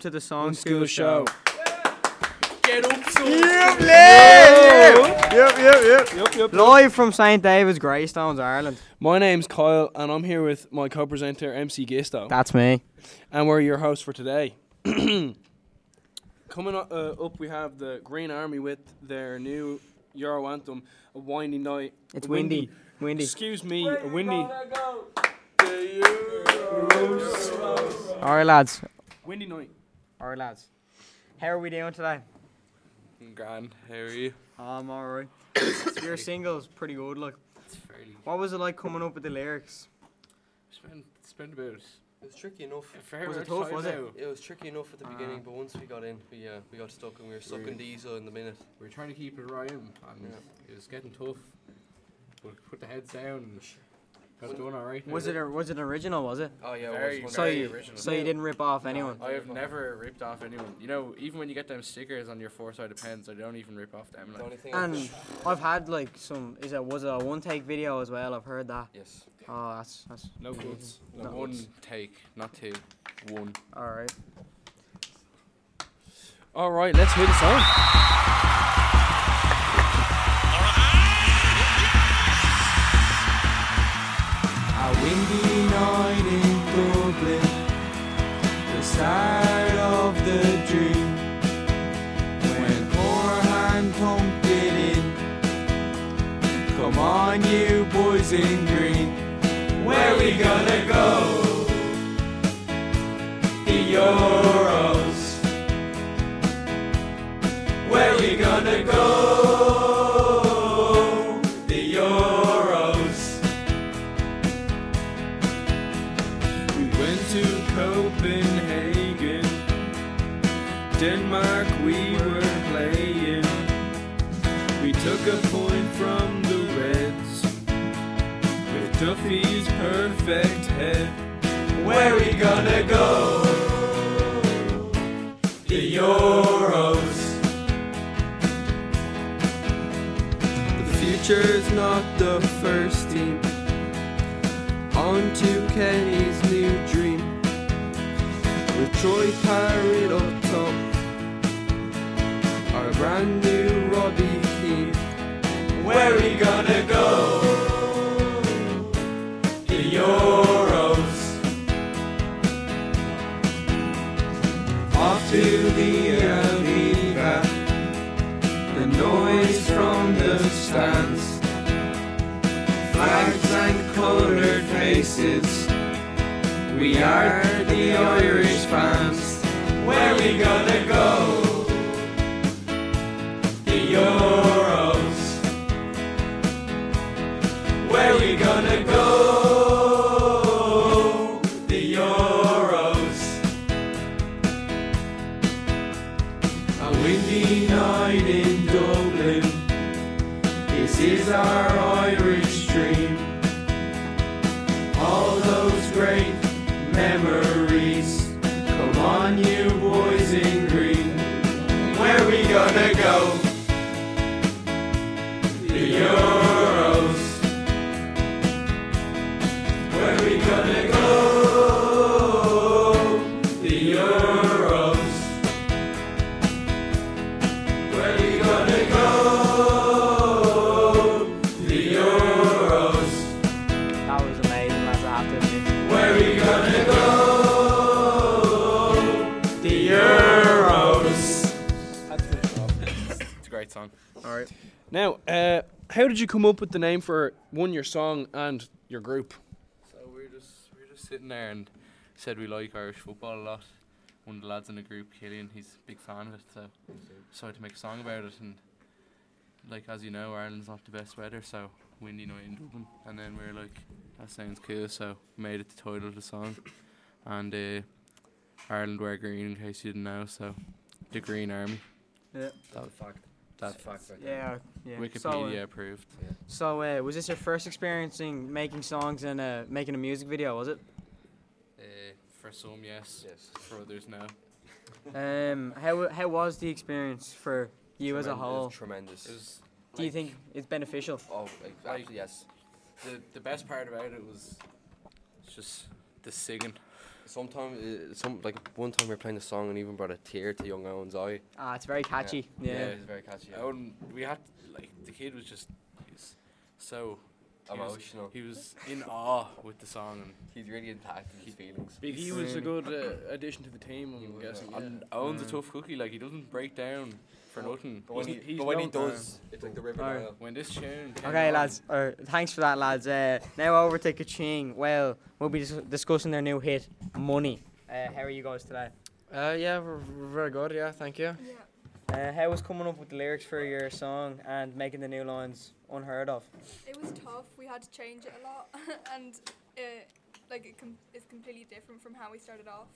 to the Song School School, Show. Get up, son. Yep, yep, yep, yep. Yup, yup. Live from St David's, Greystones, Ireland. My name's Kyle, and I'm here with my co-presenter MC Gisto, That's me. and we're your hosts for today. Coming up, uh, up, we have the Green Army with their new Euro anthem, "A Windy Night." It's A windy. Windy. Excuse me, a windy, All right, lads. windy night. All right, lads. How are we doing today? Grand, how are you? I'm all right. Your single's pretty good. Look, It's fairly. what was it like coming up with the lyrics? Spent, spent about It was tricky enough. a fair Was it tough, was it? It was tricky enough at the Ah. beginning, but once we got in, we uh, we got stuck and we were sucking Really? diesel in the minute. We were trying to keep it rhyme, and Yeah. it was getting tough. But put the heads down and got doing alright. Was it a, was it original? Was it? Oh yeah, Very, it was So very you original. so you didn't rip off anyone. I have never ripped off anyone. You know, even when you get them stickers on your four-sided pens, I don't even rip off them. the Like, only thing. I And I've had like some. Is it was it a one take video as well? I've heard that. yes. Oh, that's that's No cuts. no, No. one take, not two, one. all right. All right, let's hear the song. A windy night in Dublin, the start of the dream. When forehand thumped it in, come on, you boys in green, where we gonna go? The took a point from the Reds with Duffy's perfect head. Where we gonna go? The Euros. The future's not the first team on to Kenny's new dream. With Troy Parrott up top, our brand new Robbie. Where we gonna go? The Euros. Off to the Aviva. The noise from the stands flags and colored faces. We are the Irish fans. Where we gonna go? A windy night in Dublin. This is our Irish great song. All right. Now, uh, how did you come up with the name for one your song and your group? So we were just we were just sitting there and said we like Irish football a lot. One of the lads in the group, Killian, he's a big fan of it, so decided to make a song about it. And like as you know, Ireland's not the best weather, so windy night in Dublin. And then we were like, that sounds cool, so made it the title of the song. And uh, Ireland wear green, in case you didn't know. So the Green Army, Yeah. that fact. That fact. Yeah. Yeah. Wikipedia So, uh, approved. so uh, was this your first experience in making songs and uh, making a music video? Was it? Uh, for some, yes. Yes. For others, no. Um, how how was the experience for you as a Tremen- it was whole? Tremendous. It was Do you like- think it's beneficial? Oh, Like- exactly. Yes. the the best part about it was it's just the singing. Sometimes, uh, some like one time we were playing the song and even brought a tear to young Owen's eye. Ah, it's very catchy. Yeah, Yeah. it's very catchy. Yeah. Owen, we had like the kid was just he's so he was- Emotional. he was in awe with the song and He's really impacted his feelings. He was a good uh, addition to the team, I'm He was, guessing. Yeah. and Owen's a tough cookie. Like he doesn't break down for nothing. But when He's- he, but when he known for- does, it's like the River Alright. Nile. When this tune came Okay, on, lads. Or, thanks for that, lads. Uh, now over to Kaching. Well, we'll be dis- discussing their new hit, Money. Uh, how are you guys today? Uh, yeah, we're, we're very good. Yeah, thank you. Yeah, Uh, how was coming up with the lyrics for your song and making the new lines unheard of? it was tough. We had to change it a lot, and it, like it com- is completely different from how we started off.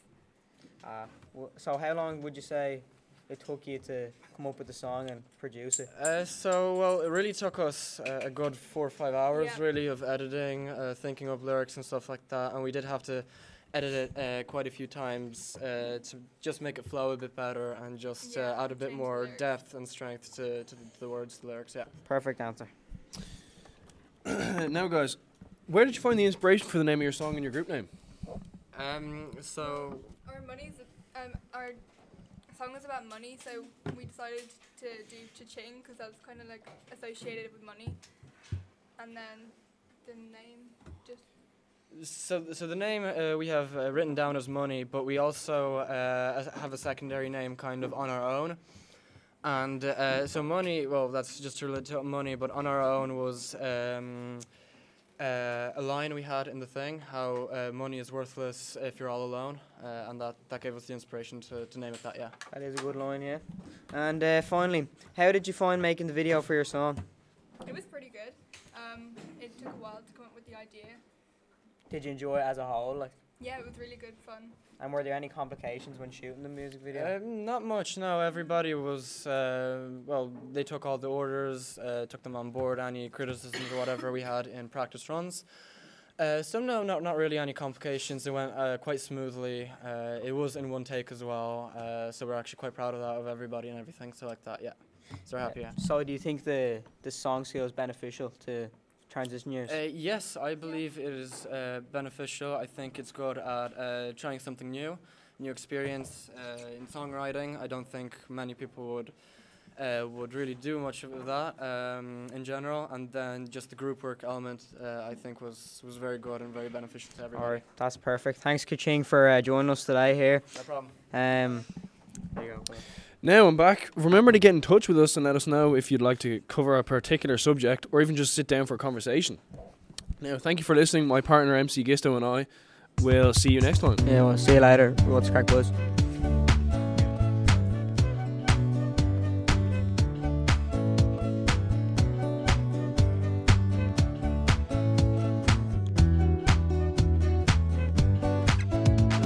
Uh, w- so how long would you say it took you to come up with the song and produce it? Uh, so well, it really took us uh, a good four or five hours, Yeah. really, of editing, uh, thinking of lyrics and stuff like that, and we did have to edit it uh, quite a few times uh, to just make it flow a bit better and just Yeah, uh, add a bit more depth and strength to, to the, the words, the lyrics. Yeah. Perfect answer. now, guys, where did you find the inspiration for the name of your song and your group name? Um. So Our money's um our song was about money, so we decided to do cha-ching because that was kind of like associated with money, and then the name just So, so the name uh, we have uh, written down as money, but we also uh, have a secondary name kind of on our own. And uh, so money, well, that's just related to money, but on our own was um, uh, a line we had in the thing, how uh, money is worthless if you're all alone, uh, and that, that gave us the inspiration to, to name it that, yeah. That is a good line, yeah. And uh, finally, how did you find making the video for your song? it was pretty good. Um, it took a while to come up with the idea. Did you enjoy it as a whole? Like, Yeah, it was really good fun. And were there any complications when shooting the music video? Um, not much, no. Everybody was, uh, well, they took all the orders, uh, took them on board, any criticisms or whatever we had in practice runs. Uh, so, no, not, not really any complications. It went uh, quite smoothly. Uh, it was in one take as well, uh, so we're actually quite proud of that, of everybody and everything. So, like that, yeah. So, we're happy, yeah. So, do you think the the song skill is beneficial to Uh, yes, I believe it is uh, beneficial. I think it's good at uh, trying something new, new experience uh, in songwriting. I don't think many people would uh, would really do much of that um, in general. And then just the group work element, uh, I think, was was very good and very beneficial to everybody. All right, that's perfect. Thanks, Kaching, for uh, joining us today here. No problem. Um, there you go. Now I'm back. Remember to get in touch with us and let us know if you'd like to cover a particular subject or even just sit down for a conversation. Now, thank you for listening. My partner MC Gisto and I will see you next time. Yeah, well, see you later. What's crack, boys?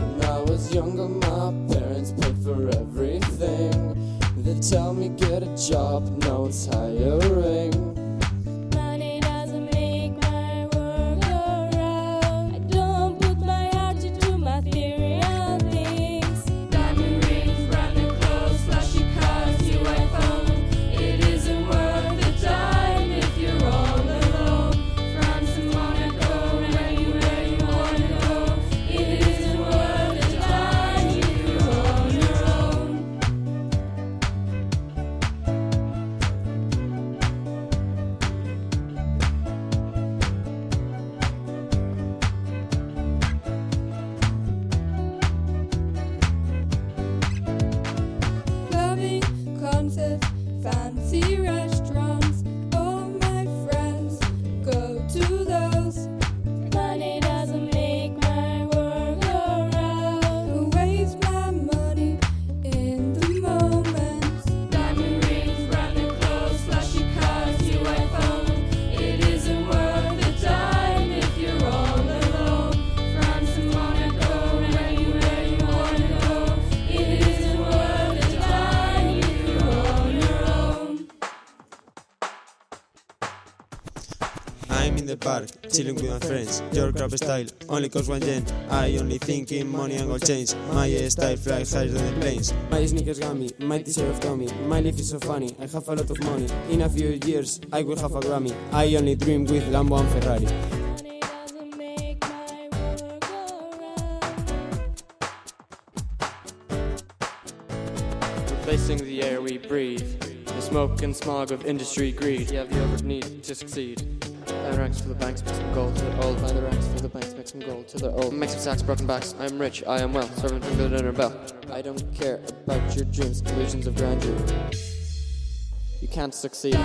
When I younger, my parents paid for everything. Tell me get a job, no one's hiring. I'm in the park, chilling with my friends. Your crap style only cost one yen. I only think in money and gold change. My style flies higher than the planes. My sneakers gummy, my t-shirt of Tommy. My life is so funny, I have a lot of money. In a few years, I will have a Grammy. I only dream with Lambo and Ferrari. replacing the air we breathe. The smoke and smog of industry greed. You have the over need to succeed. The ranks for the banks, make some gold to the old. Find the ranks for the banks, make some gold to the old. Make some sacks, broken backs. I am rich, I am well. Servant from the dinner bell. I don't care about your dreams, illusions of grandeur. You can't succeed.